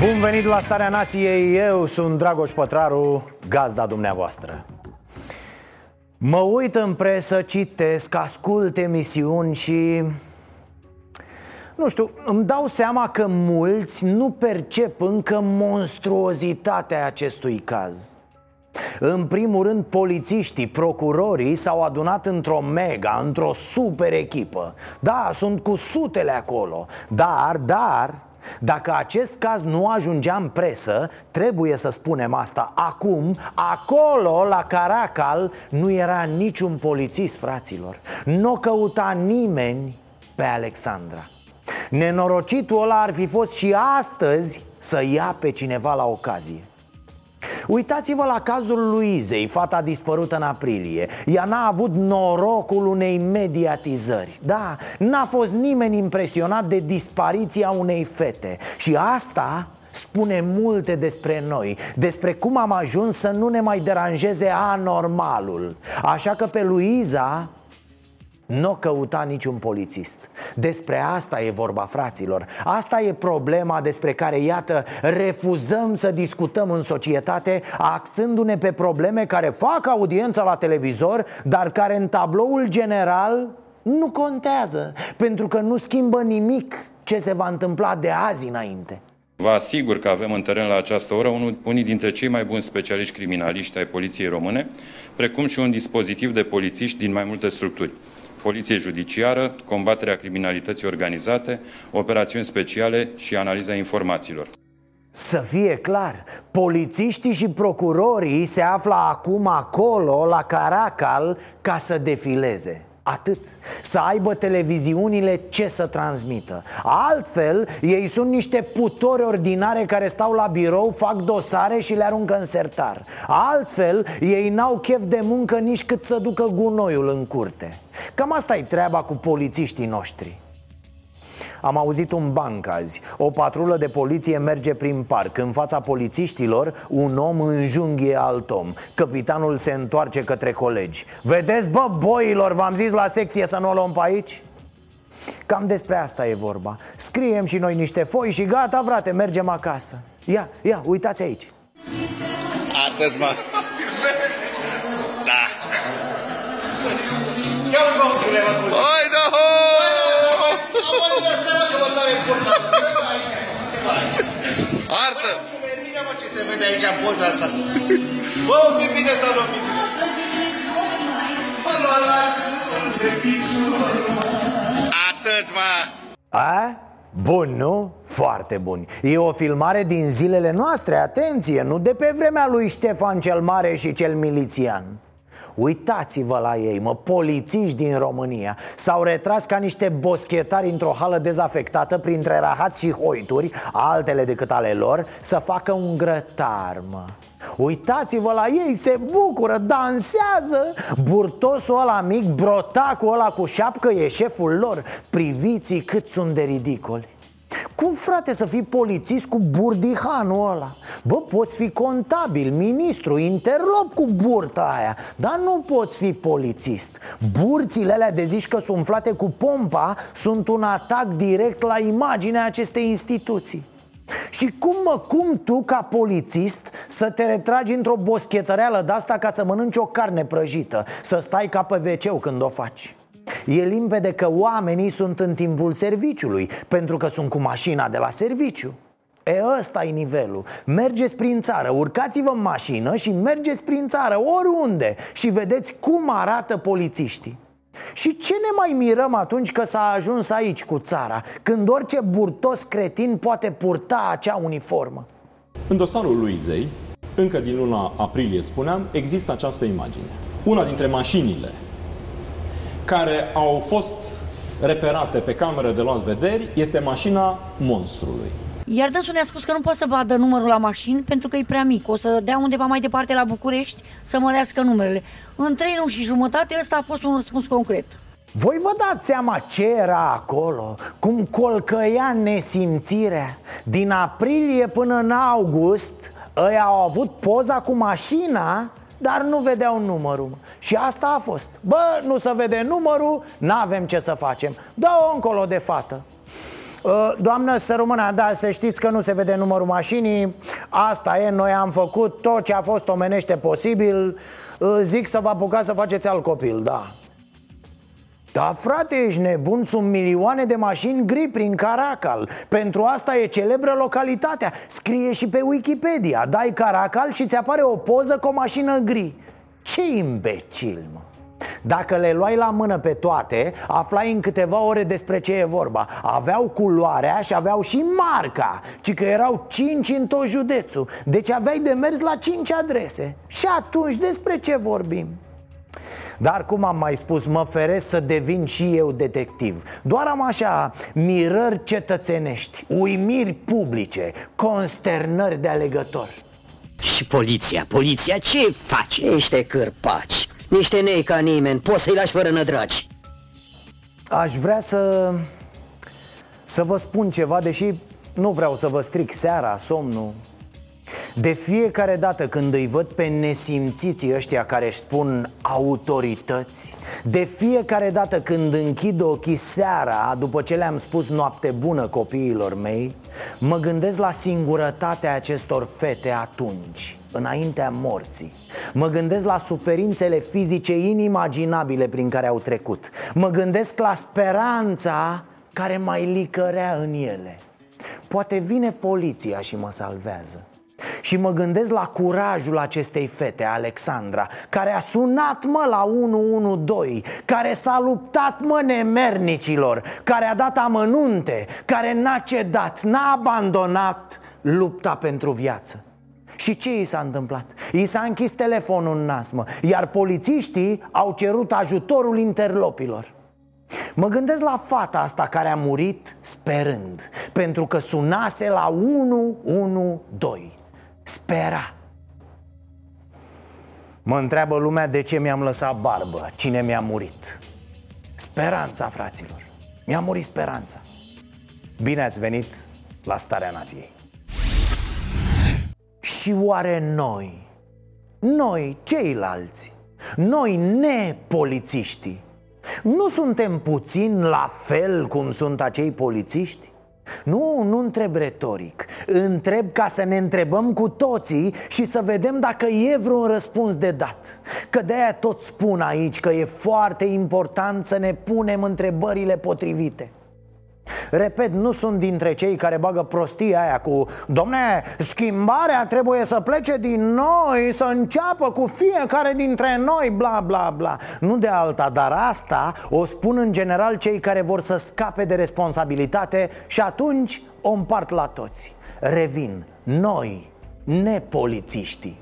Bun venit la Starea Nației, eu sunt Dragoș Pătraru, gazda dumneavoastră. Mă uit în presă, citesc, ascult emisiuni și... Nu știu, îmi dau seama că mulți nu percep încă monstruozitatea acestui caz. În primul rând, polițiștii, procurorii s-au adunat într-o mega, într-o super echipă. Da, sunt cu sutele acolo. Dar, dar, dacă acest caz nu ajungea în presă, trebuie să spunem asta Acum, acolo, la Caracal, nu era niciun polițist, fraților. Nu căuta nimeni pe Alexandra. Nenorocitul ăla ar fi fost și astăzi să ia pe cineva la ocazie Uitați-vă la cazul Luizei, fata dispărută în aprilie. Ea n-a avut norocul unei mediatizări. Da, n-a fost nimeni impresionat de dispariția unei fete. Și asta spune multe despre noi Despre cum am ajuns să nu ne mai deranjeze anormalul. Așa că pe Luiza nu o căuta niciun polițist. Despre asta e vorba, fraților. Asta e problema despre care, iată, refuzăm să discutăm în societate Axându-ne pe probleme care fac audiență la televizor Dar care în tabloul general nu contează Pentru că nu schimbă nimic ce se va întâmpla de azi înainte. Vă asigur că avem în teren la această oră unii dintre cei mai buni specialiști criminaliști ai Poliției Române, precum și un dispozitiv de polițiști din mai multe structuri poliție judiciară, combaterea criminalității organizate, operațiuni speciale și analiza informațiilor. Să fie clar, polițiștii și procurorii se află acum acolo, la Caracal, ca să defileze Atât. Să aibă televiziunile ce să transmită. Altfel, ei sunt niște putori ordinare care stau la birou, fac dosare și le aruncă în sertar. Altfel, ei n-au chef de muncă nici cât să ducă gunoiul în curte. Cam asta e treaba cu polițiștii noștri am auzit un banc azi. O patrulă de poliție merge prin parc. În fața polițiștilor Un om înjunghie alt om. Capitanul se întoarce către colegi. Vedeți, bă, boilor, v-am zis la secție să nu o luăm pe aici? Cam despre asta e vorba. Scriem și noi niște foi și gata, frate, mergem acasă. Ia, ia, uitați aici. Atât, mă. Da. Hai, da, Artă! Bine, mă, ce se vede aici în poza asta. Bă, o fi bine să nu fiți. Mă lua la de Atât, mă. A? Bun, nu? Foarte bun E o filmare din zilele noastre, atenție Nu de pe vremea lui Ștefan cel Mare și cel milițian Uitați-vă la ei, mă, polițiști din România. S-au retras ca niște boschetari într-o hală dezafectată Printre rahați și hoituri, altele decât ale lor Să facă un grătar, mă. Uitați-vă la ei, se bucură, dansează. Burtosul ăla mic, brotacul ăla cu șapcă e șeful lor. Priviți cât sunt de ridicoli cum, frate, să fii polițist cu burdihanul ăla? Bă, poți fi contabil, ministru, interlop cu burta aia Dar nu poți fi polițist. Burțile alea de zici că sunt umflate cu pompa Sunt un atac direct la imaginea acestei instituții. Și cum mă, cum tu ca polițist să te retragi într-o boschetăreală de asta ca să mănânci o carne prăjită Să stai ca pe wc când o faci E limpede că oamenii sunt în timpul serviciului Pentru că sunt cu mașina de la serviciu. E ăsta e nivelul. Mergeți prin țară, urcați-vă în mașină și mergeți prin țară, oriunde Și vedeți cum arată polițiștii. Și ce ne mai mirăm atunci că s-a ajuns aici cu țara Când orice burtos cretin poate purta acea uniformă? În dosarul Luizei, încă din luna aprilie spuneam, există această imagine. Una dintre mașinile care au fost reperate pe cameră de luat vederi este mașina monstrului. Iar dânsul ne-a spus că nu poate să vadă numărul la mașini pentru că e prea mic. O să dea undeva mai departe la București să mărească numerele. În trei luni și jumătate ăsta a fost un răspuns concret. Voi vă dați seama ce era acolo? Cum colcăia nesimțirea? Din aprilie până în august Ăia au avut poza cu mașina dar nu vedeau numărul Și asta a fost. Bă, nu se vede numărul, n-avem ce să facem. Dă-o încolo de fată. Ă, Doamnă să rămână, da, să știți că nu se vede numărul mașinii. Asta e, noi am făcut tot ce a fost omenește posibil. Ă, Zic să vă apucați să faceți alt copil, da da, frate, ești nebun, sunt milioane de mașini gri prin Caracal. Pentru asta e celebră localitatea. Scrie și pe Wikipedia. Dai Caracal și ți apare o poză cu o mașină gri. Ce imbecil, mă! Dacă le luai la mână pe toate, aflai în câteva ore despre ce e vorba. Aveau culoarea și aveau și marca Ci că erau cinci în tot județul. Deci aveai de mers la cinci adrese. Și atunci despre ce vorbim? Dar cum am mai spus, mă feresc să devin și eu detectiv. Doar am așa mirări cetățenești, uimiri publice, consternări de alegător Și poliția, poliția ce face? Niște cârpaci, niște nei ca nimeni, poți să-i lași fără nădraci. Aș vrea să... să vă spun ceva, deși nu vreau să vă stric seara, somnul de fiecare dată când îi văd pe nesimțiții ăștia care își spun autorități De fiecare dată când închid ochii seara după ce le-am spus noapte bună copiilor mei Mă gândesc la singurătatea acestor fete atunci înaintea morții. Mă gândesc la suferințele fizice inimaginabile prin care au trecut. Mă gândesc la speranța care mai licărea în ele. Poate vine poliția și mă salvează și mă gândesc la curajul acestei fete, Alexandra Care a sunat, mă, la 112 Care s-a luptat, mă, nemernicilor Care a dat amănunte Care n-a cedat, n-a abandonat lupta pentru viață. Și ce i s-a întâmplat? I s-a închis telefonul în nas, mă Iar polițiștii au cerut ajutorul interlopilor. Mă gândesc la fata asta care a murit sperând Pentru că sunase la 112 spera. Mă întreabă lumea de ce mi-am lăsat barbă Cine mi-a murit. Speranța, fraților. Mi-a murit speranța. Bine ați venit la Starea Nației. Și oare noi Noi, ceilalți Noi, nepolițiștii Nu suntem puțin la fel cum sunt acei polițiști? Nu, nu întreb retoric. Întreb ca să ne întrebăm cu toții și să vedem dacă e vreun răspuns de dat. Că de-aia tot spun aici că e foarte important să ne punem întrebările potrivite Repet, nu sunt dintre cei care bagă prostia aia cu Domne, schimbarea trebuie să plece din noi, să înceapă cu fiecare dintre noi, bla bla bla. Nu de alta, dar asta o spun în general cei care vor să scape de responsabilitate și atunci o împart la toți. Revin, noi, nepolițiștii.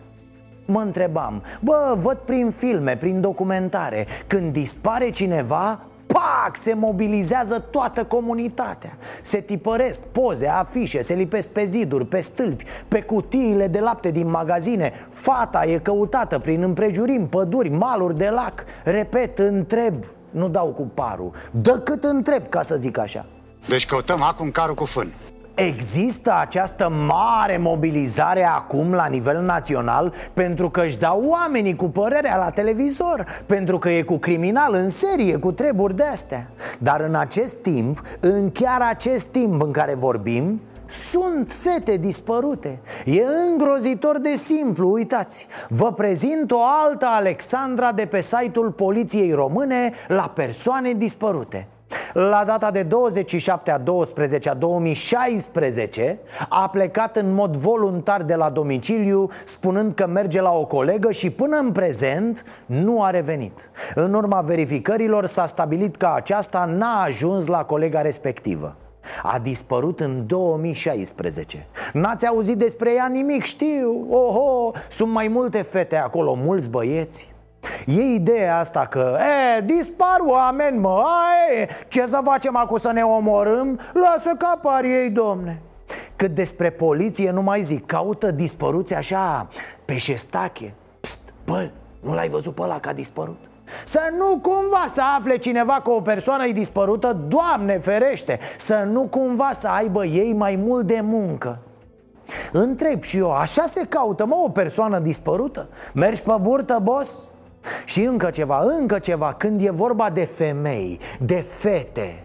Mă întrebam, bă, văd prin filme, prin documentare Când dispare cineva, pac, se mobilizează toată comunitatea. Se tipăresc poze, afișe, se lipesc pe ziduri, pe stâlpi, pe cutiile de lapte din magazine. Fata e căutată prin împrejurim, păduri, maluri de lac. Repet, întreb, nu dau cu parul, dă cât întreb ca să zic așa. Deci căutăm acum carul cu fân Există această mare mobilizare acum la nivel național pentru că își dau oamenii cu părerea la televizor Pentru că e cu criminal în serie, cu treburi de astea Dar în acest timp, în chiar acest timp în care vorbim sunt fete dispărute. E îngrozitor de simplu, uitați. Vă prezint o altă Alexandra de pe site-ul Poliției Române la persoane dispărute la data de 27 a 12 a 2016 A plecat în mod voluntar de la domiciliu Spunând că merge la o colegă și până în prezent nu a revenit. În urma verificărilor s-a stabilit că aceasta n-a ajuns la colega respectivă. A dispărut în 2016 N-ați auzit despre ea nimic, știu. Oho, sunt mai multe fete acolo, mulți băieți E ideea asta că, e, dispar oameni, mă, e, ce să facem acum să ne omorâm? Lasă că apar ei, domne Cât despre poliție nu mai zic Caută dispăruți așa pe șestache Pst, bă, nu l-ai văzut pe ăla că a dispărut? Să nu cumva să afle cineva că o persoană e dispărută, Doamne ferește Să nu cumva să aibă ei mai mult de muncă Întreb și eu, așa se caută, mă, o persoană dispărută? Mergi pe burtă, boss? Și încă ceva, încă ceva, când e vorba de femei, de fete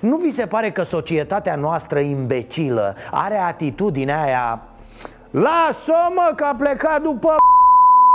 Nu vi se pare că societatea noastră imbecilă are atitudinea aia Lasă-o mă că a plecat după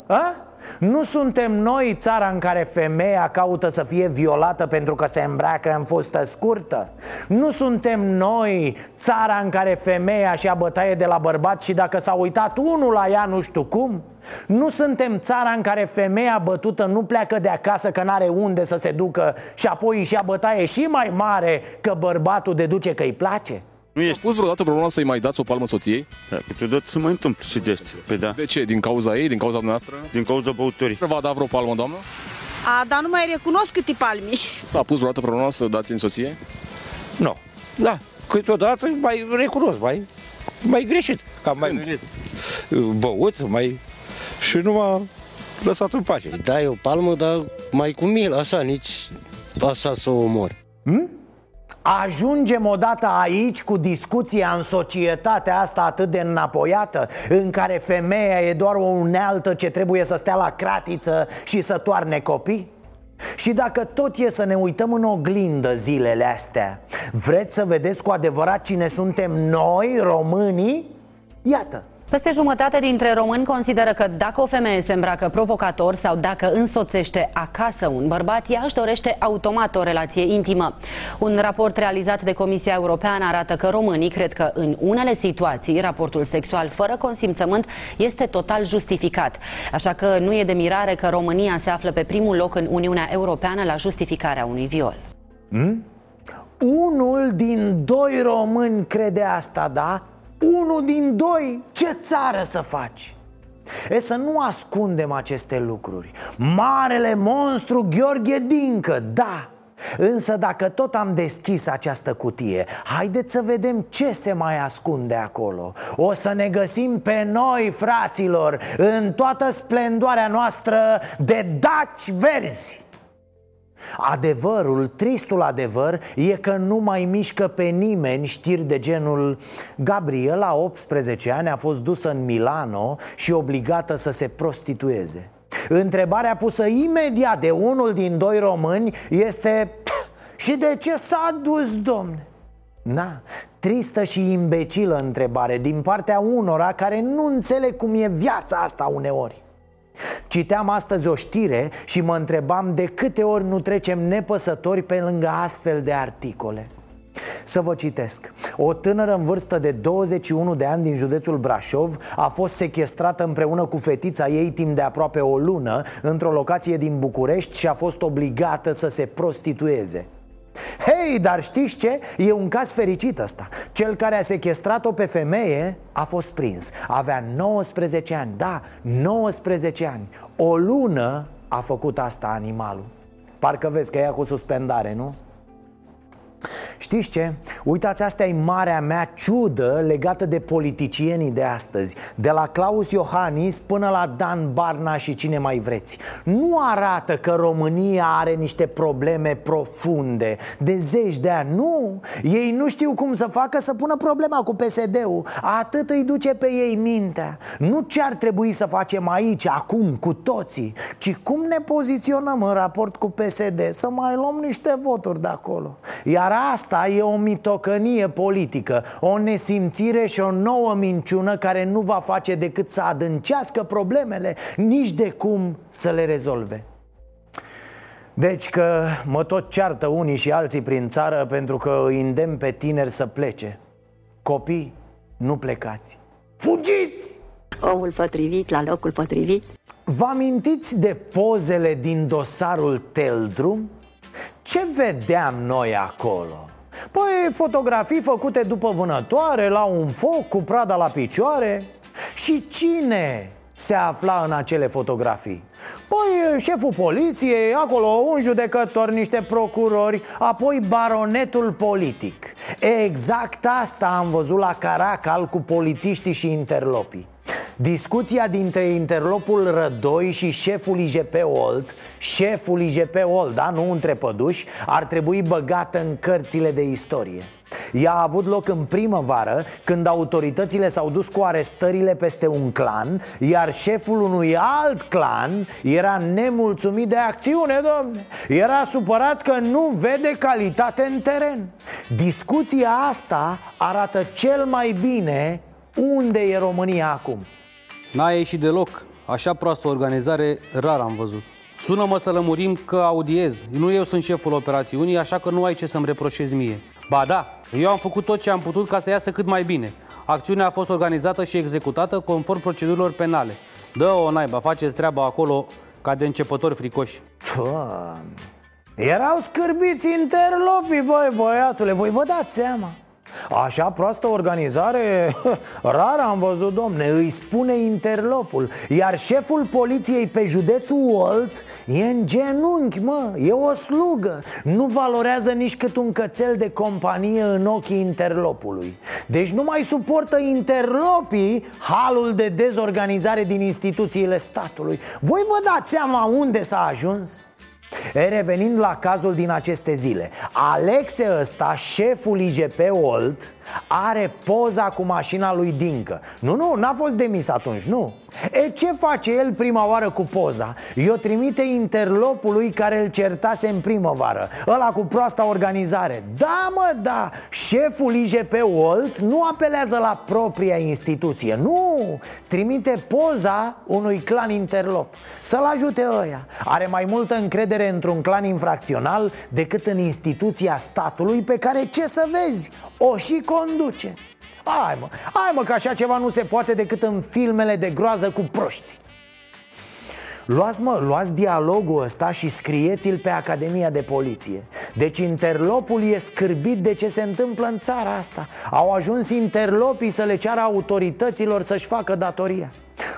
a? Nu suntem noi țara în care femeia caută să fie violată pentru că se îmbracă în fustă scurtă? Nu suntem noi țara în care femeia și-a bătaie de la bărbat și dacă s-a uitat unul la ea nu știu cum? Nu suntem țara în care femeia bătută nu pleacă de acasă că n-are unde să se ducă și apoi și-a bătaie și mai mare că bărbatul deduce că îi place? Nu ești. pus vreodată problema să-i mai dați o palmă soției? Da, câteodată se mai întâmplă și de astea. Păi da. De ce? Din cauza ei? Din cauza noastră? Din cauza băutorii. V-a dat vreo palmă, doamnă? A, dar nu mai recunosc câte palmi. S-a pus vreodată problema să dați în soție? Nu. Da. Câteodată mai recunosc, mai, mai greșit. Că am mai venit băut, mai... Și nu m-a lăsat în pace. Dai o palmă, dar mai cu mil, așa, nici așa să o omor. Hmm? Ajungem odată aici cu discuția în societatea asta atât de înapoiată În care femeia e doar o unealtă ce trebuie să stea la cratiță și să toarne copii? Și dacă tot e să ne uităm în oglindă zilele astea Vreți să vedeți cu adevărat cine suntem noi, românii? Iată, peste jumătate dintre români consideră că dacă o femeie se îmbracă provocator sau dacă însoțește acasă un bărbat, ea își dorește automat o relație intimă. Un raport realizat de Comisia Europeană arată că românii cred că în unele situații raportul sexual fără consimțământ este total justificat. Așa că nu e de mirare că România se află pe primul loc în Uniunea Europeană la justificarea unui viol. Hmm? Unul din doi români crede asta, da? Unul din doi, ce țară să faci? E să nu ascundem aceste lucruri. Marele monstru Gheorghe Dincă, da. Însă dacă tot am deschis această cutie Haideți să vedem ce se mai ascunde acolo. O să ne găsim pe noi, fraților În toată splendoarea noastră de daci verzi Adevărul, tristul adevăr, e că nu mai mișcă pe nimeni știri de genul Gabriela, 18 ani, a fost dusă în Milano și obligată să se prostitueze Întrebarea pusă imediat de unul din doi români este Și de ce s-a dus, domne? Da, tristă și imbecilă întrebare din partea unora care nu înțeleg cum e viața asta uneori Citeam astăzi o știre și mă întrebam de câte ori nu trecem nepăsători pe lângă astfel de articole. Să vă citesc. O tânără în vârstă de 21 de ani din județul Brașov A fost sequestrată împreună cu fetița ei timp de aproape o lună Într-o locație din București și a fost obligată să se prostitueze Hei, dar știți ce? E un caz fericit ăsta. Cel care a sequestrat-o pe femeie a fost prins. Avea 19 ani, da, 19 ani. O lună a făcut asta animalul. Parcă vezi că e cu suspendare, nu? Știți ce? Uitați, asta e marea mea ciudă legată de politicienii de astăzi De la Claus Iohannis până la Dan Barna și cine mai vreți. Nu arată că România are niște probleme profunde De zeci de ani, nu. Ei nu știu cum să facă să pună problema cu PSD-ul Atât îi duce pe ei mintea. Nu ce ar trebui să facem aici, acum, cu toții Ci cum ne poziționăm în raport cu PSD Să mai luăm niște voturi de acolo. Iar asta Asta e o mitocănie politică, o nesimțire și o nouă minciună care nu va face decât să adâncească problemele, nici de cum să le rezolve. Deci că mă tot ceartă unii și alții prin țară pentru că îi îndemn pe tineri să plece. Copii, nu plecați. Fugiți! Omul potrivit la locul potrivit. Vă amintiți de pozele din dosarul Teldrum? Ce vedeam noi acolo? Păi fotografii făcute după vânătoare, la un foc, cu prada la picioare Și cine se afla în acele fotografii? Păi șeful poliției, acolo un judecător, niște procurori Apoi baronetul politic Exact asta am văzut la Caracal cu polițiștii și interlopii Discuția dintre interlopul Rădoi și șeful IGP Olt Șeful IGP Olt, da, nu între păduși Ar trebui băgată în cărțile de istorie. Ea a avut loc în primăvară Când autoritățile s-au dus cu arestările peste un clan Iar șeful unui alt clan Era nemulțumit de acțiune, domne. Era supărat că nu vede calitate în teren. Discuția asta arată cel mai bine unde e România acum N-a ieșit deloc. Așa proastă organizare rar am văzut. Sună-mă să lămurim că audiez. Nu eu sunt șeful operațiunii, așa că nu ai ce să-mi reproșezi mie. Ba da, eu am făcut tot ce am putut ca să iasă cât mai bine. Acțiunea a fost organizată și executată conform procedurilor penale. Dă-o naiba, faceți treaba acolo ca de începători fricoși. Doamne. Erau scârbiți interlopii, băi, băiatule, voi vă dați seama Așa proastă organizare, rar am văzut, domne, îi spune interlopul. Iar șeful poliției pe județul Olt e în genunchi, mă, e o slugă. Nu valorează nici cât un cățel de companie în ochii interlopului. Deci nu mai suportă interlopii halul de dezorganizare din instituțiile statului. Voi vă dați seama unde s-a ajuns? E, revenind la cazul din aceste zile Alexe ăsta, șeful IGP Olt are poza cu mașina lui Dincă. Nu, nu, n-a fost demis atunci, nu. E, ce face el prima oară cu poza? Eu trimite interlopului care îl certase în primăvară. Ăla cu proasta organizare. Da, mă, da. Șeful IGP Olt nu apelează la propria instituție. Nu, trimite poza unui clan interlop. Să-l ajute ăia. Are mai multă încredere într-un clan infracțional Decât în instituția statului Pe care, ce să vezi, o și conduce. Hai mă, hai mă că așa ceva nu se poate decât în filmele de groază cu proști. Luați, mă, luați dialogul ăsta și scrieți-l pe Academia de Poliție. Deci interlopul e scârbit de ce se întâmplă în țara asta. Au ajuns interlopii să le ceară autorităților să-și facă datoria.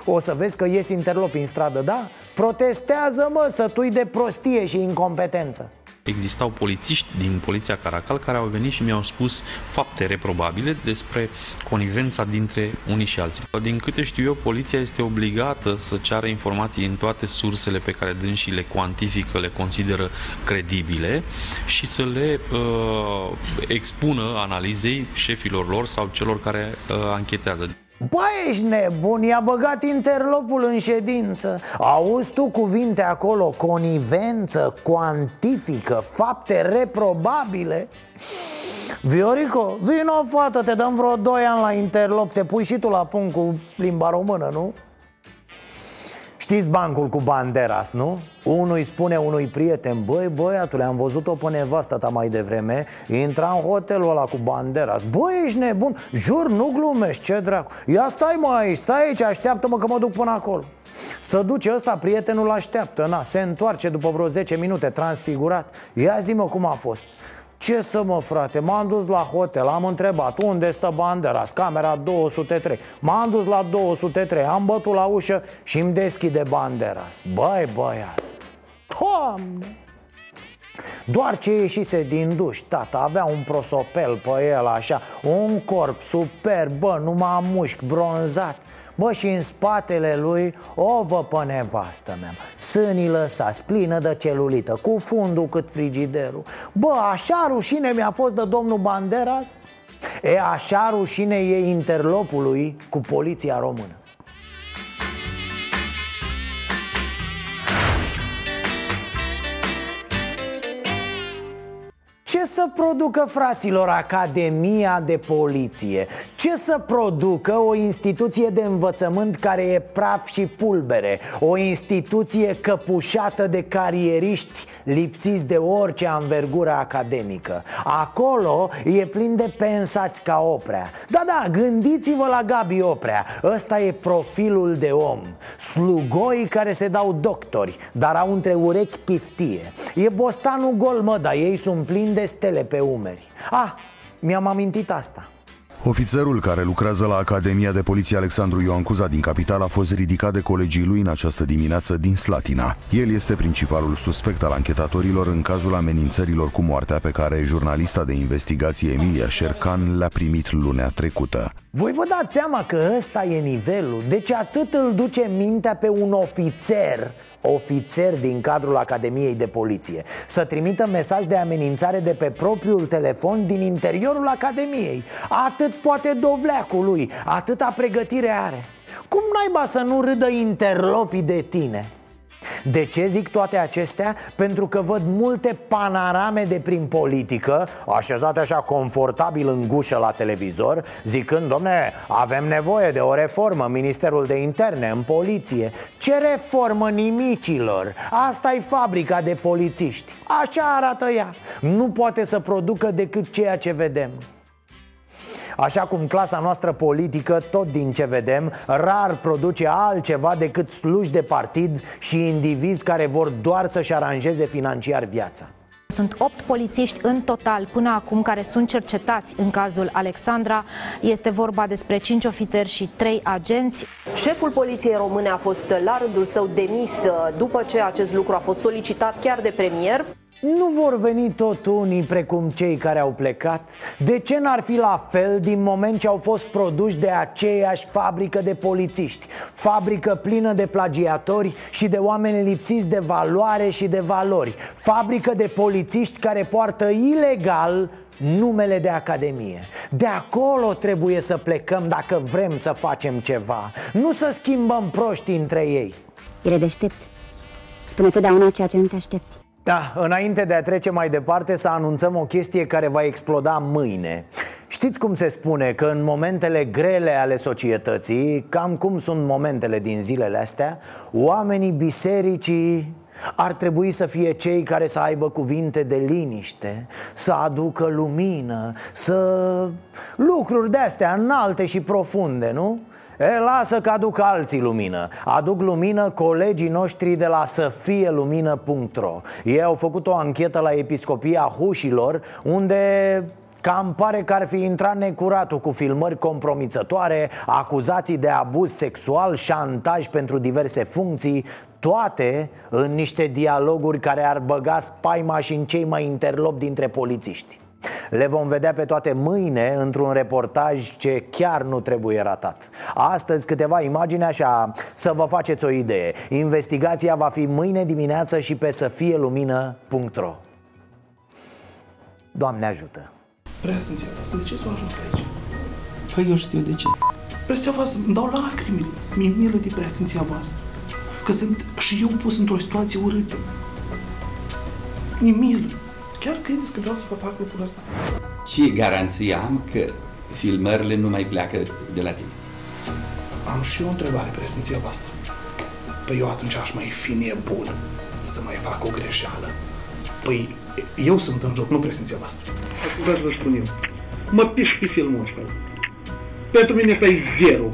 O să vezi că ies interlopii în stradă, da? Protestează, mă, sătui de prostie și incompetență Existau polițiști din Poliția Caracal care au venit și mi-au spus fapte reprobabile despre conivența dintre unii și alții. Din câte știu eu, poliția este obligată să ceară informații în toate sursele pe care dânsii le cuantifică, le consideră credibile și să le uh, expună analizei șefilor lor sau celor care uh, anchetează. Bă, ești nebun, i-a băgat interlopul în ședință Auzi tu cuvinte acolo, conivență, cuantifică, fapte reprobabile Viorico, vino fată, te dăm vreo 2 ani la interlop Te pui și tu la punct cu limba română, nu? Știți bancul cu Banderas, nu? Unul îi spune unui prieten Băi, băiatule, am văzut-o pe nevastă ta mai devreme Intra în hotelul ăla cu Banderas. Băi, ești nebun, jur, nu glumești, ce dracu Ia stai mă aici, stai aici, așteaptă-mă că mă duc până acolo. Să duce ăsta, prietenul așteaptă, na, se întoarce după vreo 10 minute transfigurat. Ia zi mă cum a fost ce să mă frate, m-am dus la hotel, am întrebat unde stă bandera, camera 203 M-am dus la 203, am bătut la ușă și îmi deschide bandera. Băi băiat, Doamne! Doar ce ieșise din duș, tata, avea un prosopel pe el așa Un corp superb, bă, numai mușchi, bronzat Bă, și în spatele lui o vă pe nevastă mea Sânii lăsați, plină de celulită, cu fundul cât frigiderul Bă, așa rușine mi-a fost de domnul Banderas? E, așa rușine e interlopului cu poliția română Ce să producă, fraților, Academia de Poliție? Ce să producă o instituție de învățământ care e praf și pulbere? O instituție căpușată de carieriști lipsiți de orice anvergură academică. Acolo e plin de pensați ca Oprea. Da, da, gândiți-vă la Gabi Oprea. Ăsta e profilul de om. Slugoi care se dau doctori, dar au între urechi piftie. E bostanul gol, mă, dar ei sunt plini de stele pe umeri. Ah, mi-am amintit asta Ofițerul care lucrează la Academia de Poliție Alexandru Ioan Cuza din capital a fost ridicat de colegii lui în această dimineață din Slatina. El este principalul suspect al anchetatorilor în cazul amenințărilor cu moartea pe care jurnalista de investigație Emilia Șercan le-a primit lunea trecută. Voi vă dați seama că ăsta e nivelul Deci atât îl duce mintea pe un ofițer Ofițer din cadrul Academiei de Poliție Să trimită mesaj de amenințare de pe propriul telefon din interiorul Academiei Atât poate dovleacul lui, atâta pregătire are Cum naiba să nu râdă interlopii de tine? De ce zic toate acestea? Pentru că văd multe panorame de prin politică Așezate așa confortabil în gușă la televizor Zicând, domne, avem nevoie de o reformă Ministerul de Interne, în poliție Ce reformă nimicilor? asta e fabrica de polițiști Așa arată ea Nu poate să producă decât ceea ce vedem Așa cum clasa noastră politică, tot din ce vedem, rar produce altceva decât sluși de partid și indivizi care vor doar să-și aranjeze financiar viața. Sunt 8 polițiști în total până acum care sunt cercetați în cazul Alexandra. Este vorba despre 5 ofițeri și 3 agenți. Șeful poliției române a fost la rândul său demis după ce acest lucru a fost solicitat chiar de premier. Nu vor veni tot unii precum cei care au plecat? De ce n-ar fi la fel din moment ce au fost produși de aceeași fabrică de polițiști? Fabrică plină de plagiatori și de oameni lipsiți de valoare și de valori. Fabrică de polițiști care poartă ilegal numele de academie. De acolo trebuie să plecăm dacă vrem să facem ceva. Nu să schimbăm proști între ei. El e deștept. Spune totdeauna ceea ce nu te aștepți da, înainte de a trece mai departe să anunțăm o chestie care va exploda mâine Știți cum se spune că în momentele grele ale societății, cam cum sunt momentele din zilele astea Oamenii bisericii ar trebui să fie cei care să aibă cuvinte de liniște Să aducă lumină Să... lucruri de-astea înalte și profunde, nu? E, lasă că aduc alții lumină Aduc lumină colegii noștri de la săfielumină.ro Ei au făcut o anchetă la Episcopia Hușilor Unde Cam pare că ar fi intrat necuratul cu filmări compromițătoare, acuzații de abuz sexual, șantaj pentru diverse funcții, toate în niște dialoguri care ar băga spaima și în cei mai interlop dintre polițiști. Le vom vedea pe toate mâine într-un reportaj ce chiar nu trebuie ratat Astăzi câteva imagini așa, să vă faceți o idee Investigația va fi mâine dimineață și pe săfielumină.ro Doamne ajută! Preasfinția voastră, de ce să o ajuți aici? Păi eu știu de ce. Preasfinția voastră, îmi dau lacrimi, mi-e milă de preasfinția voastră. Că sunt și eu pus într-o situație urâtă. Mi-e milă. Chiar credeți că vreau să vă fac lucrul ăsta? Ce garanție am că filmările nu mai pleacă de la tine? Am și eu o întrebare, prezenția voastră. Păi eu atunci aș mai fi nebun să mai fac o greșeală. Păi eu sunt în joc, nu prezenția voastră. Vreau să vă spun eu. Mă piș pe filmul ăsta. Pentru mine ăsta e zero.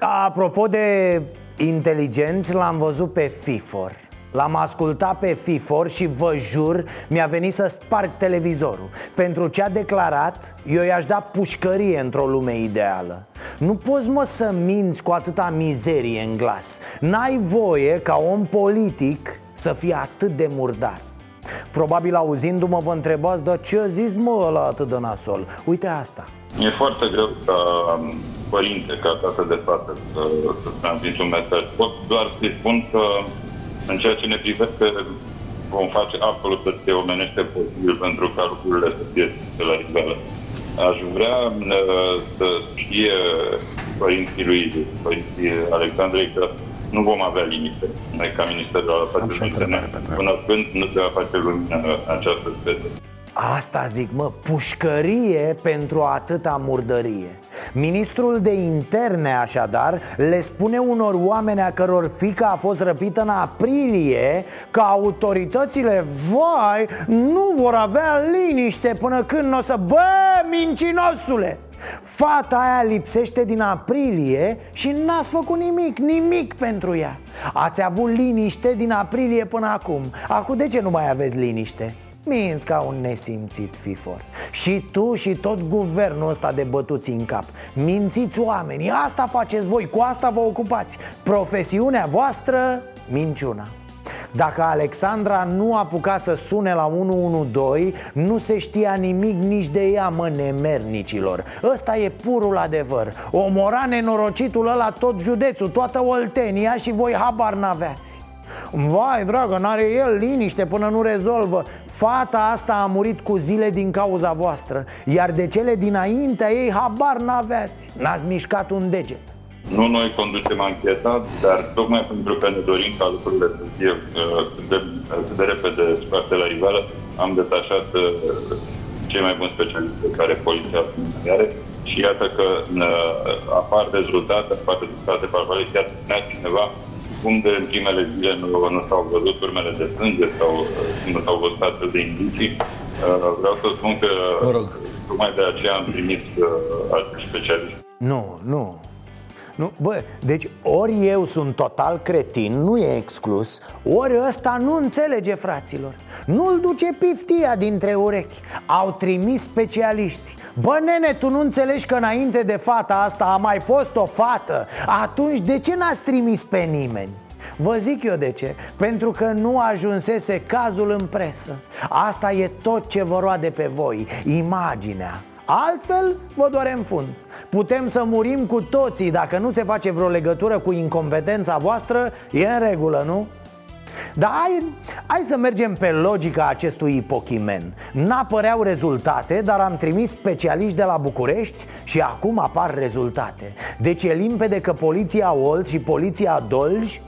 Apropo de inteligenți, l-am văzut pe FIFOR. L-am ascultat pe FIFOR și vă jur, mi-a venit să sparg televizorul. Pentru ce a declarat, eu i-aș da pușcărie într-o lume ideală. Nu poți mă să minți cu atâta mizerie în glas. N-ai voie ca om politic să fie atât de murdar. Probabil auzindu-mă vă întrebați, dar ce a zis mă ăla atât de nasol? Uite asta. E foarte greu ca părinte, ca tată de fată să, să transmit un mesaj. Pot doar să-i spun că în ceea ce ne privește vom face absolut tot ce omenește posibil pentru ca lucrurile să fie de la iveală. Aș vrea uh, să știe părinții lui, părinții Alexandrei, că nu vom avea limite. Noi, ca Ministerul al Afacerilor Interne, până când nu se va face lumină această speță. Asta zic, mă, pușcărie pentru atâta murdărie Ministrul de interne, așadar, le spune unor oameni a căror fică a fost răpită în aprilie Că autoritățile, vai, nu vor avea liniște până când o să... Bă, mincinosule! Fata aia lipsește din aprilie și n-ați făcut nimic, nimic pentru ea Ați avut liniște din aprilie până acum Acum de ce nu mai aveți liniște? Minți ca un nesimțit, Fifor. Și tu și tot guvernul ăsta de bătuți în cap. Mințiți oamenii, asta faceți voi, cu asta vă ocupați. Profesiunea voastră, minciuna. Dacă Alexandra nu apuca să sune la 112 Nu se știa nimic nici de ea, mă, nemernicilor. Ăsta e purul adevăr. Omora nenorocitul ăla tot județul, toată Oltenia și voi habar n-aveați Vai, dragă, n-are el liniște până nu rezolvă. Fata asta a murit cu zile din cauza voastră Iar de cele dinaintea ei habar n-aveați. N-ați mișcat un deget. Nu noi conducem ancheta, dar tocmai pentru că ne dorim ca lucrurile să fie uh, de, de repede scoate la iveală, am detașat uh, cei mai buni specialiști pe care poliția are. Și iată că uh, apar rezultate, apar rezultate parvale, chiar spunea cineva cum de în primele zile nu, nu s-au văzut urmele de sânge sau nu s-au văzut astfel de indicii. Vreau să spun că mă rog. tocmai de aceea am primit alți specialiști. Nu, nu, nu, bă, deci ori eu sunt total cretin, nu e exclus Ori ăsta nu înțelege, fraților. Nu-l duce piftia dintre urechi. Au trimis specialiști. Bă, nene, tu nu înțelegi că înainte de fata asta a mai fost o fată? Atunci de ce n-ați trimis pe nimeni? Vă zic eu de ce. Pentru că nu ajunsese cazul în presă. Asta e tot ce vă roade pe voi Imaginea Altfel, vă doare în fund. Putem să murim cu toții Dacă nu se face vreo legătură cu incompetența voastră. E în regulă, nu? Dar hai, hai să mergem pe logica acestui ipochimen. N-apăreau rezultate, dar am trimis specialiști de la București și acum apar rezultate. Deci e limpede că poliția Olt și poliția Dolj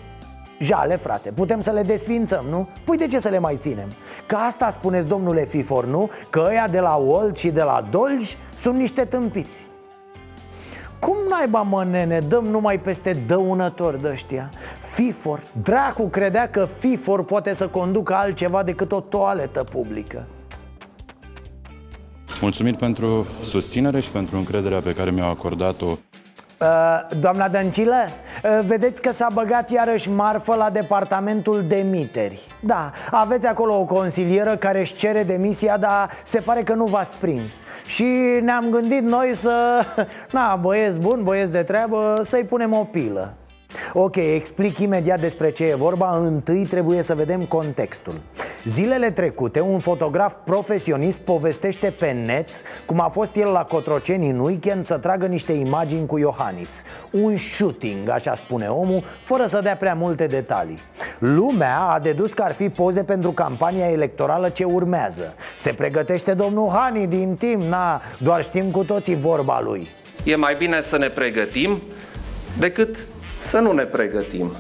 Jale, frate, putem să le desfințăm, nu? Păi de ce să le mai ținem? Că asta spuneți, domnule Fifor, nu? Că ăia de la Olt și de la Dolj sunt niște tâmpiți cum naiba, mă, nene, dăm numai peste dăunători de ăștia? FIFOR, dracu credea că FIFOR poate să conducă altceva decât o toaletă publică Mulțumit pentru susținere și pentru încrederea pe care mi-au acordat-o Uh, doamna Dăncilă, uh, vedeți că s-a băgat iarăși marfă la departamentul de miteri. Da, aveți acolo o consilieră care își cere demisia, dar se pare că nu v-ați prins Și ne-am gândit noi să, na, băieți bun, băieți de treabă, să-i punem o pilă Ok, explic imediat despre ce e vorba. Întâi trebuie să vedem contextul. Zilele trecute, un fotograf profesionist povestește pe net Cum a fost el la Cotroceni în weekend să tragă niște imagini cu Iohannis. Un shooting, așa spune omul, fără să dea prea multe detalii. Lumea a dedus că ar fi poze pentru campania electorală ce urmează. Se pregătește domnul Hani din timp, na, doar știm cu toții vorba lui. E mai bine să ne pregătim decât să nu ne pregătim.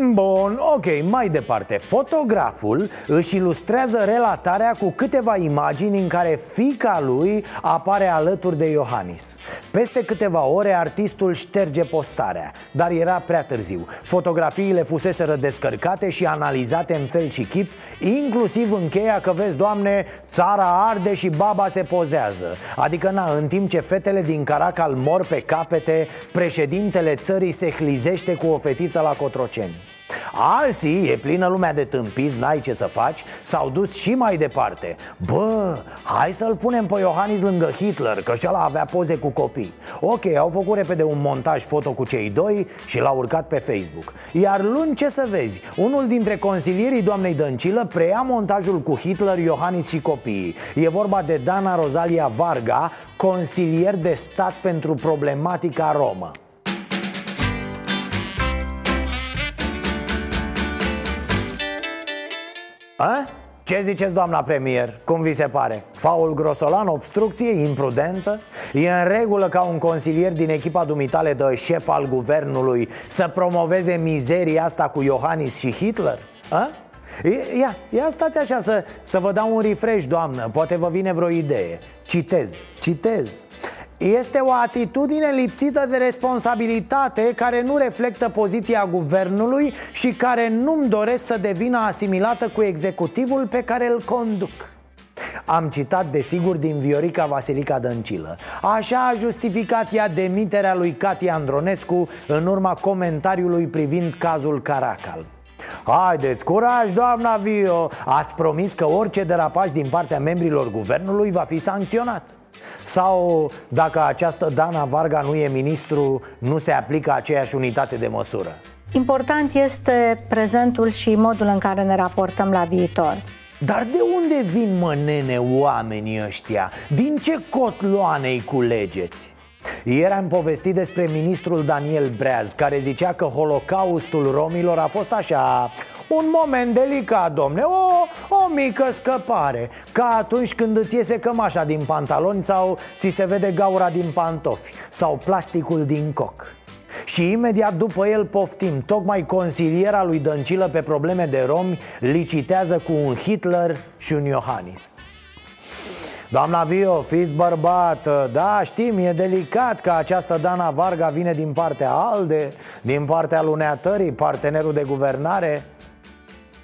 Bun, ok, mai departe. Fotograful își ilustrează relatarea cu câteva imagini în care fica lui apare alături de Iohannis. Peste câteva ore artistul șterge postarea, dar era prea târziu. Fotografiile fuseseră descărcate și analizate în fel și chip Inclusiv încheia că vezi, doamne, țara arde și baba se pozează. Adică, na, în timp ce fetele din Caracal mor pe capete Președintele țării se hlizește cu o fetiță la Cotroceni Alții, e plină lumea de tâmpiți, n-ai ce să faci S-au dus și mai departe. Bă, hai să-l punem pe Iohannis lângă Hitler Că și ăla avea poze cu copii. Ok, au făcut repede un montaj foto cu cei doi Și l-au urcat pe Facebook. Iar luni ce să vezi Unul dintre consilierii doamnei Dăncilă Preia montajul cu Hitler, Iohannis și copiii. E vorba de Dana Rosalia Varga Consilier de stat pentru problematica romă A? Ce ziceți, doamna premier? Cum vi se pare? Faul grosolan, obstrucție, imprudență? E în regulă ca un consilier din echipa dumitale de șef al guvernului Să promoveze mizeria asta cu Iohannis și Hitler? A? Ia, ia stați așa să, să vă dau un refresh, doamnă Poate vă vine vreo idee Citez, citez este o atitudine lipsită de responsabilitate care nu reflectă poziția guvernului și care nu-mi doresc să devină asimilată cu executivul pe care îl conduc. Am citat desigur din Viorica Vasilica Dăncilă. Așa a justificat ea demiterea lui Cati Andronescu În urma comentariului privind cazul Caracal Haideți, curaj, doamna Vio Ați promis că orice derapaj din partea membrilor guvernului va fi sancționat sau dacă această Dana Varga nu e ministru, nu se aplică aceeași unitate de măsură? Important este prezentul și modul în care ne raportăm la viitor. Dar de unde vin, mă, nene, oamenii ăștia? Din ce cotloane îi culegeți? Ieri am povestit despre ministrul Daniel Breaz Care zicea că holocaustul romilor a fost așa Un moment delicat, domne O, o mică scăpare Ca atunci când îți iese cămașa din pantaloni Sau ți se vede gaura din pantofi Sau plasticul din coc. Și imediat după el poftim Tocmai consiliera lui Dăncilă pe probleme de romi Licitează cu un Hitler și un Iohannis Doamna Vio, fiți bărbat. Da, știm, e delicat că această Dana Varga vine din partea ALDE Din partea luneatării, partenerul de guvernare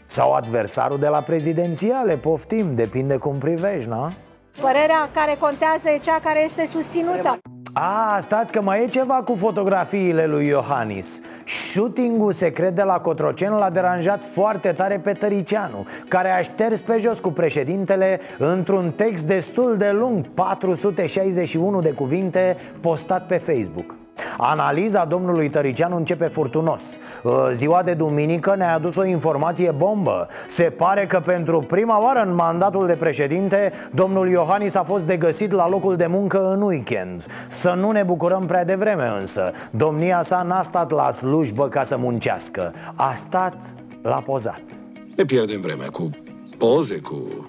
Sau adversarul de la prezidențiale, poftim, depinde cum privești, nu? Părerea care contează e cea care este susținută a, stați că mai e ceva cu fotografiile lui Iohannis. Shootingul secret de la Cotrocen l-a deranjat foarte tare pe Tăricianu Care a șters pe jos cu președintele într-un text destul de lung 461 de cuvinte postat pe Facebook Analiza domnului Tăricianu începe furtunos. Ă, Ziua de duminică ne-a adus o informație bombă. Se pare că pentru prima oară în mandatul de președinte Domnul Iohannis a fost degăsit la locul de muncă în weekend. Să nu ne bucurăm prea devreme însă. Domnia sa n-a stat la slujbă ca să muncească. A stat la pozat. Ne pierdem vremea cu poze, cu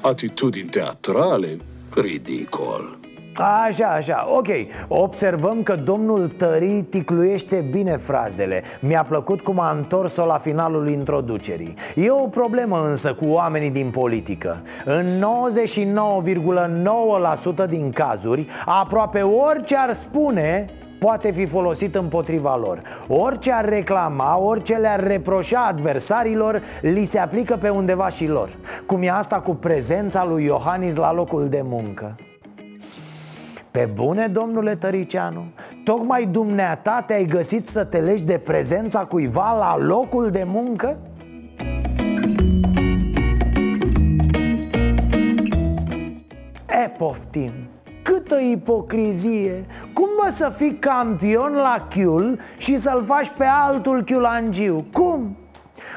atitudini teatrale. Ridicol Așa, așa, ok. Observăm că domnul Tării ticluiește bine frazele. Mi-a plăcut cum a întors-o la finalul introducerii. E o problemă însă cu oamenii din politică. În 99,9% din cazuri Aproape orice ar spune poate fi folosit împotriva lor. Orice ar reclama, orice le-ar reproșa adversarilor Li se aplică pe undeva și lor. Cum e asta cu prezența lui Iohannis la locul de muncă pe bune, domnule Tăricianu? Tocmai dumneata te-ai găsit să te legi de prezența cuiva la locul de muncă? E, poftim Câtă ipocrizie Cum bă să fii campion la chiul și să-l faci pe altul chiulangiu? Cum?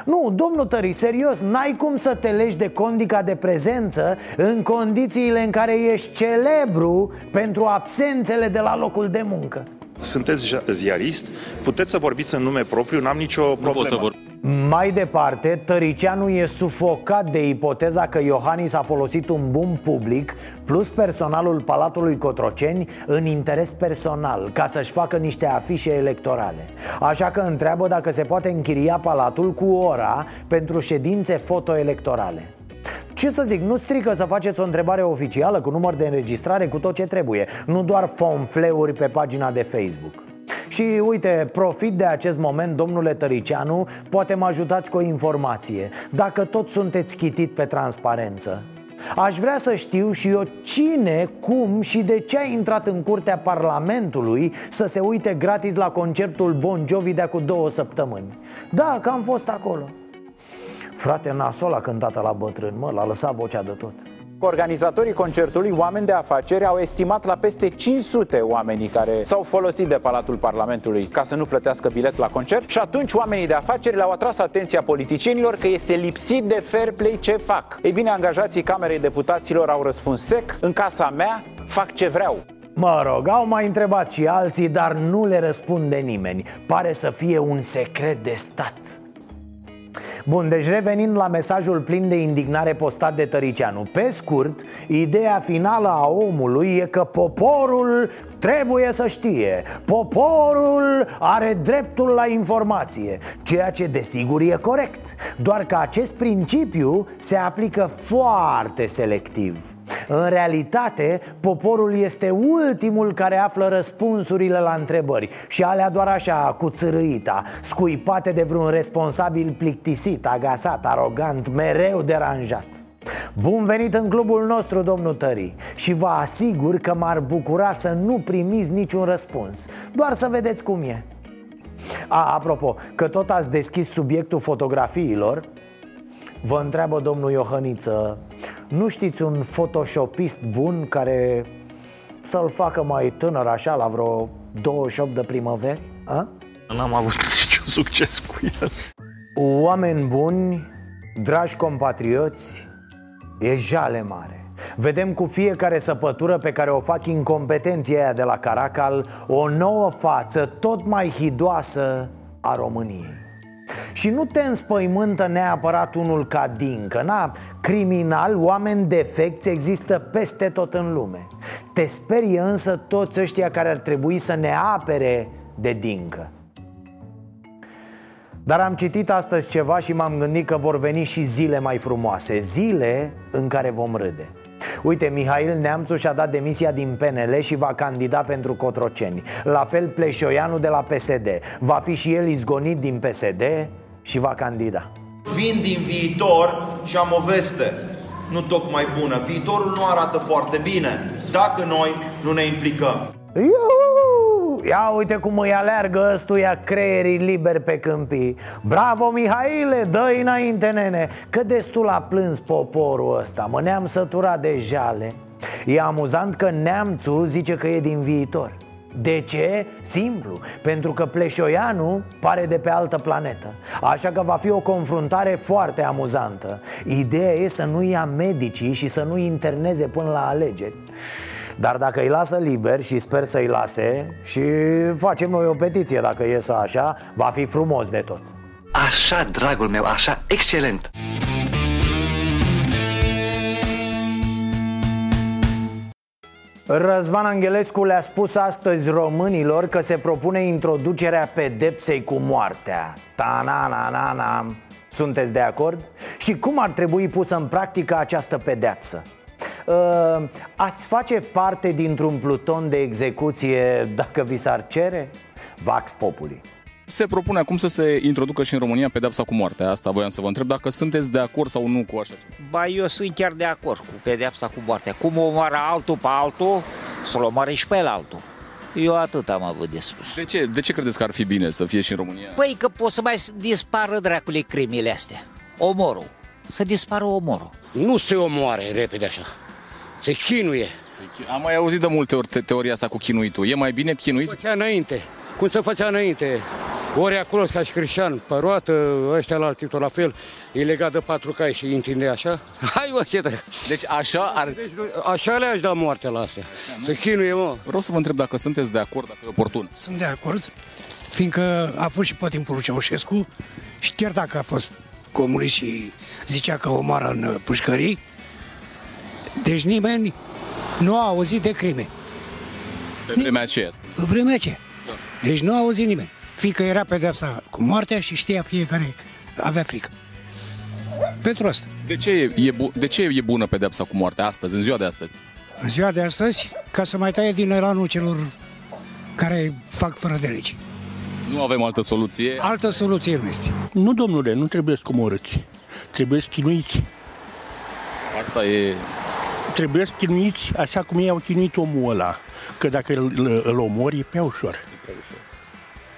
Nu, domnul Tări, serios, n-ai cum să te legi de condica de prezență În condițiile în care ești celebru pentru absențele de la locul de muncă. Sunteți ziarist, puteți să vorbiți în nume propriu, n-am nicio problemă. Nu pot să vor... Mai departe, Tăricianu e sufocat de ipoteza că Iohannis a folosit un bun public plus personalul Palatului Cotroceni în interes personal, ca să-și facă niște afișe electorale. Așa că întreabă dacă se poate închiria palatul cu ora pentru ședințe fotoelectorale. Ce să zic, nu strică să faceți o întrebare oficială cu număr de înregistrare, cu tot ce trebuie Nu doar fonfleuri pe pagina de Facebook și uite, profit de acest moment, domnule Tăricianu Poate mă ajutați cu o informație. Dacă tot sunteți chitit pe transparență Aș vrea să știu și eu cine, cum și de ce a intrat în curtea Parlamentului Să se uite gratis la concertul Bon Jovi de cu două săptămâni. Da, că am fost acolo. Frate, nasol a cântat la bătrân, mă, l-a lăsat vocea de tot Organizatorii concertului, oameni de afaceri, au estimat la peste 500 oamenii care s-au folosit de Palatul Parlamentului ca să nu plătească bilet la concert și atunci oamenii de afaceri le-au atras atenția politicienilor că este lipsit de fair play ce fac. Ei bine, angajații Camerei Deputaților au răspuns sec, în casa mea fac ce vreau. Mă rog, au mai întrebat și alții, dar nu le răspunde nimeni Pare să fie un secret de stat Bun, deci revenind la mesajul plin de indignare postat de Tăricianu. Pe scurt, ideea finală a omului e că poporul trebuie să știe. Poporul are dreptul la informație Ceea ce desigur e corect. Doar că acest principiu se aplică foarte selectiv în realitate, poporul este ultimul care află răspunsurile la întrebări. Și alea doar așa, cu țărâita Scuipate de vreun responsabil plictisit, agasat, arogant, mereu deranjat. Bun venit în clubul nostru, domnul Tării Și vă asigur că m-ar bucura să nu primiți niciun răspuns. Doar să vedeți cum e. A, apropo, că tot ați deschis subiectul fotografiilor Vă întreabă domnul Iohăniță Nu știți un photoshopist bun care să-l facă mai tânăr așa la vreo 28 de primăveri? A? N-am avut niciun succes cu el. Oameni buni, dragi compatrioți, e jale mare Vedem cu fiecare săpătură pe care o fac incompetenția aia de la Caracal O nouă față tot mai hidoasă a României și nu te înspăimântă neapărat unul ca Dincă Na, criminal, oameni defecți există peste tot în lume. Te sperie însă toți ăștia care ar trebui să ne apere de Dincă dar am citit astăzi ceva și m-am gândit că vor veni și zile mai frumoase Zile în care vom râde. Uite, Mihail Neamțu și-a dat demisia din PNL și va candida pentru Cotroceni. La fel Pleșoianu de la PSD Va fi și el izgonit din PSD și va candida. Vin din viitor și am o veste nu tocmai bună. Viitorul nu arată foarte bine. Dacă noi nu ne implicăm. Iuhu! Ia uite cum îi aleargă ăstuia creierii liberi pe câmpii. Bravo Mihaile, dă înainte nene Că destul a plâns poporul ăsta. Mă ne-am săturat de jale. E amuzant că neamțul zice că e din viitor de ce? Simplu, pentru că Pleșoianu pare de pe altă planetă. Așa că va fi o confruntare foarte amuzantă. Ideea e să nu ia medicii și să nu interneze până la alegeri. Dar dacă îi lasă liber și sper să-i lase Și facem noi o petiție dacă e să așa Va fi frumos de tot. Așa, dragul meu, așa, excelent Răzvan Angelescu le-a spus astăzi românilor că se propune introducerea pedepsei cu moartea Ta-na-na-na-na Sunteți de acord? Și cum ar trebui pusă în practică această pedeapsă? Uh, ați face parte dintr-un pluton de execuție dacă vi s-ar cere? Vax Populi Se propune acum să se introducă și în România pedepsa cu moartea. Asta voiam să vă întreb dacă sunteți de acord sau nu cu așa ceva. Ba, eu sunt chiar de acord cu pedepsa cu moartea. Cum omoară altul pe altul, să-l omoare și pe el altul. Eu atât am avut de spus. De ce, de ce credeți că ar fi bine să fie și în România? Păi că pot să mai dispară dracule crimile astea. Omorul. Să dispară omorul. Nu se omoare repede așa. Se chinuie. Am mai auzit de multe ori te- teoria asta cu chinuitul. E mai bine chinuit? Făcea înainte. Cum se făcea înainte. Ori acolo ca și Cristian, pe roată, ăștia la alții tot la fel, e legat de patru cai și îi întinde așa. Hai, mă, ce trebuie. Deci așa ar... Deci, așa le-aș da moartea la astea. Se chinuie, mă. Vreau să vă întreb dacă sunteți de acord, dacă e oportun. Sunt de acord, fiindcă a fost și pe timpul lui Ceaușescu și chiar dacă a fost comunist și zicea că omoară în uh, pușcării, deci nimeni nu a auzit de crime. Pe vremea aceea. Pe vremea aceea. Deci nu a auzit nimeni. Fiindcă era pedepsa cu moartea și știa fiecare, avea frică. Pentru asta. De ce e, e, bu- de ce e bună pedepsa cu moartea astăzi, în ziua de astăzi? În ziua de astăzi, ca să mai taie din elanul celor care fac fără de legi. Nu avem altă soluție. Altă soluție nu este. Nu, domnule, nu trebuie scomorâți. Trebuie chinuiți. Asta e... Trebuie chinuiți așa cum ei au chinuit omul ăla. Că dacă îl, îl omori, e prea ușor.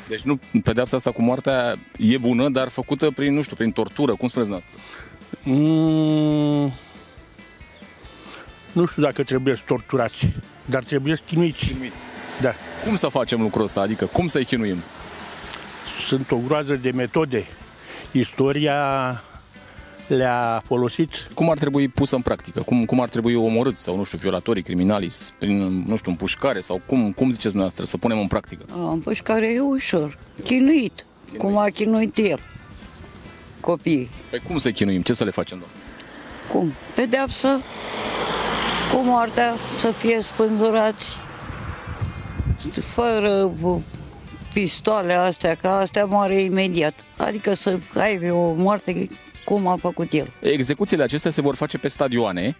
Deci nu, pedepsa asta cu moartea e bună, dar făcută prin, nu știu, prin tortură, cum spuneți noastră? Mm, nu știu dacă trebuie să torturați, dar trebuie chinuiți. Chinuiți. Da. Cum să facem lucrul ăsta? Adică cum să-i chinuim? Sunt o groază de metode. Istoria le-a folosit. Cum ar trebui pusă în practică? Cum, cum ar trebui omorâți sau, nu știu, violatorii, criminalii, prin, nu știu, împușcare sau cum, cum ziceți dumneavoastră să punem în practică? Împușcarea e ușor. Chinuit. Cum a chinuit el. Copiii. Pe cum să-i chinuim? Ce să le facem, doamne? Cum? Pedeapsă cu moartea să fie spânzurați fără uh, pistoale astea, că astea moare imediat. Adică să ai o moarte cum a făcut el. Execuțiile acestea se vor face pe stadioane.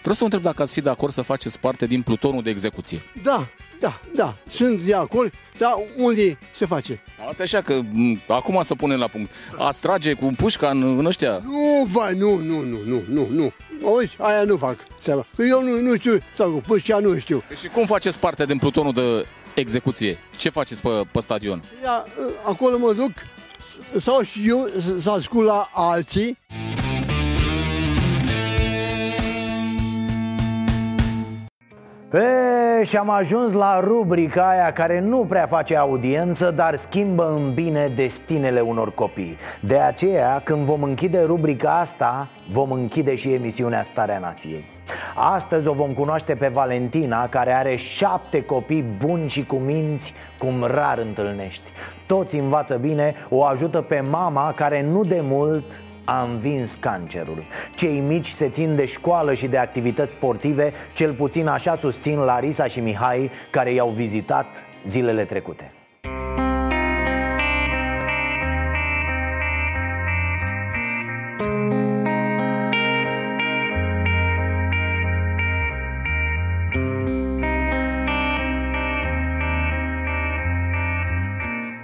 Vreau să vă întreb dacă ați fi de acord să faceți parte din plutonul de execuție. Da, Da, da, sunt de acord, dar unde se face? Stați așa că m, acum să punem la punct. A trage cu pușca în, în ăștia? Nu, vai, nu, nu, nu, nu, nu, nu. Auzi, aia nu fac treaba. Că Eu nu, nu știu, sau cu pușca nu știu. Și cum faceți parte din plutonul de execuție? Ce faceți pe, pe stadion? Da, acolo mă duc, sau și eu să ascult la alții. E, și am ajuns la rubrica aia care nu prea face audiență, dar schimbă în bine destinele unor copii De aceea, când vom închide rubrica asta, vom închide și emisiunea Starea Nației Astăzi o vom cunoaște pe Valentina, care are șapte copii buni și cu minți, cum rar întâlnești. Toți învață bine, o ajută pe mama, care nu de mult a învins cancerul. Cei mici se țin de școală și de activități sportive Cel puțin așa susțin Larisa și Mihai Care i-au vizitat zilele trecute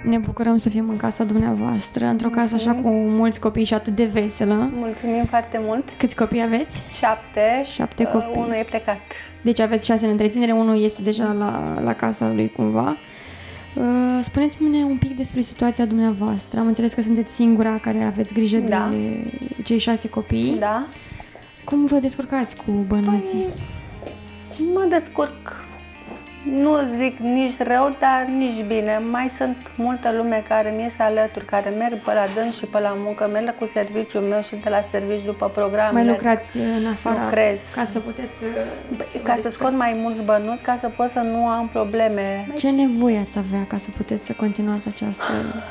Ne bucurăm să fim în casa dumneavoastră, într-o casă așa cu mulți copii și atât de veselă. Mulțumim foarte mult. Câți copii aveți? Șapte. Șapte Uh, copii. Unul e plecat. Deci aveți șase în întreținere, unul este deja la, la casa lui cumva. Uh, Spuneți-mi un pic despre situația dumneavoastră. Am înțeles că sunteți singura care aveți grijă Da. de cei șase copii. Da. Cum vă descurcați cu bănuții? Mă descurc. Nu zic nici rău, dar nici bine. Mai sunt multă lume care mi este alături, care merg pe la dâns și pe la muncă, merg cu serviciul meu și de la serviciu după program. Mai merg. lucrați în afara Lucrez. ca să puteți să... Ca să scot mai mulți bănuți, ca să pot să nu am probleme. Ce nevoie ați avea ca să puteți să continuați această...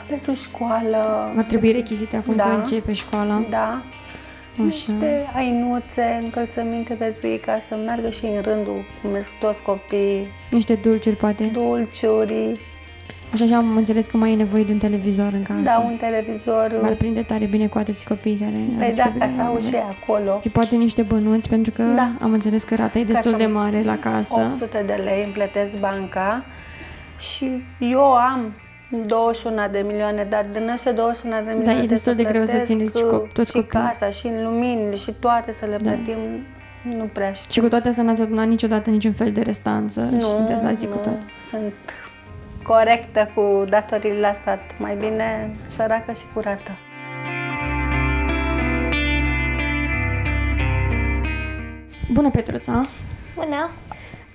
Pentru școală. Ar trebui rechizite acum Da. că începe școala? Da. Așa. Niște ainuțe, încălțăminte pentru ei ca să meargă și în rândul cum merg toți copiii. Niște dulciuri, poate? Dulciuri. Așa și am înțeles că mai e nevoie de un televizor în casă. Da, un televizor. V-ar prinde tare bine cu atâți copii care... Păi aveți da, copii ca să mai au mari. și acolo. Și poate niște bănuți, pentru că Da. am înțeles că rata e Ca destul să- de mare la casă. 800 de lei îmi plătesc banca și eu am 21 de milioane, dar din ăștia 21 de milioane e destul de greu să plătesc, țineți uh, cop- toți și copiii. casa, și în lumini, și toate să le Da. plătim. Nu prea știu. Și cu toate astea n-ați adunat niciodată niciun fel de restanță și sunteți la zi cu nu, toate. Sunt corectă cu datoriile la stat. Mai bine săracă și curată. Bună, Petruța! Bună!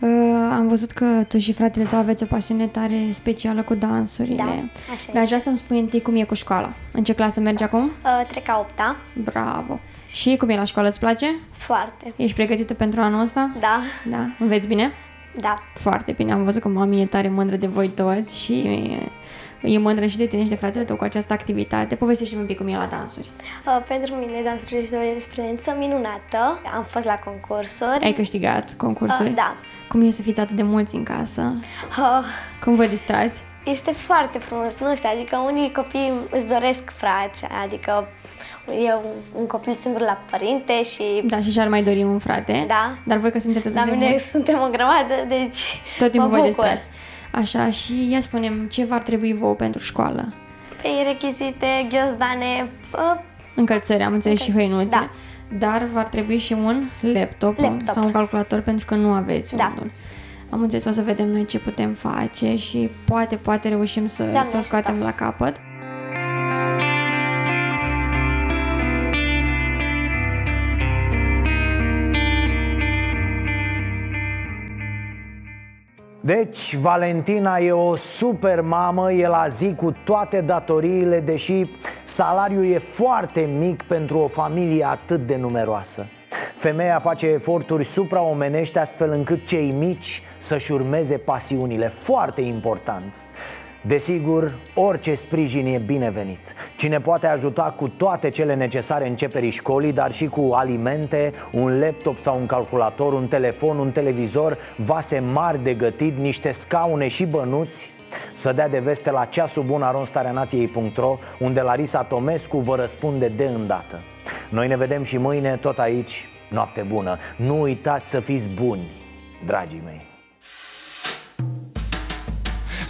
Uh, am văzut că tu și fratele tău aveți o pasiune tare specială cu dansurile. Da, așa Dar aș vrea să-mi spui întâi cum e cu școala. În ce clasă mergi acum? Uh, trec a opta. Bravo! Și cum e la școală, îți place? Foarte. Ești pregătită pentru anul ăsta? Da. Da? Înveți bine? Da. Foarte bine, am văzut că mami e tare mândră de voi toți și e mândră și de tine și de fratele tău cu această activitate. Povestește-mi un pic cum e la dansuri. Uh, pentru mine dansul este o experiență minunată. Am fost la concursuri. Ai câștigat concursuri? Uh, da. Cum e să fiți atât de mulți în casă? Uh, Cum vă distrați? este foarte frumos, nu știu, adică unii copii îți doresc frați, adică eu un copil singur la părinte și... Da, și și-ar mai dori un frate. Da. Dar voi că sunteți atât La de mine mulți, suntem o grămadă, deci tot timpul mă vă bucur. distrați. Așa, și ia spunem, ce v-ar trebui vouă pentru școală? Păi rechizite, ghiozdane, uh, Încălțări, am înțeles și hăinuțe. Da. Dar v-ar trebui și un laptop, Laptop. sau un calculator pentru că nu aveți Da. unul. Am înțeles, o să vedem noi ce putem face și poate, poate reușim să, Doamne să o scoatem la capăt. Deci, Valentina e o super mamă, e la zi cu toate datoriile, deși salariul e foarte mic pentru o familie atât de numeroasă. Femeia face eforturi supraomenești astfel încât cei mici să-și urmeze pasiunile, foarte important. Desigur, orice sprijin e binevenit. Cine poate ajuta cu toate cele necesare începerii școlii, dar și cu alimente, un laptop sau un calculator, un telefon, un televizor, vase mari de gătit, niște scaune și bănuți, să dea de veste la ceasul bun aronstareanației.ro unde Larisa Tomescu vă răspunde de îndată. Noi ne vedem și mâine tot aici. Noapte bună! Nu uitați să fiți buni, dragii mei!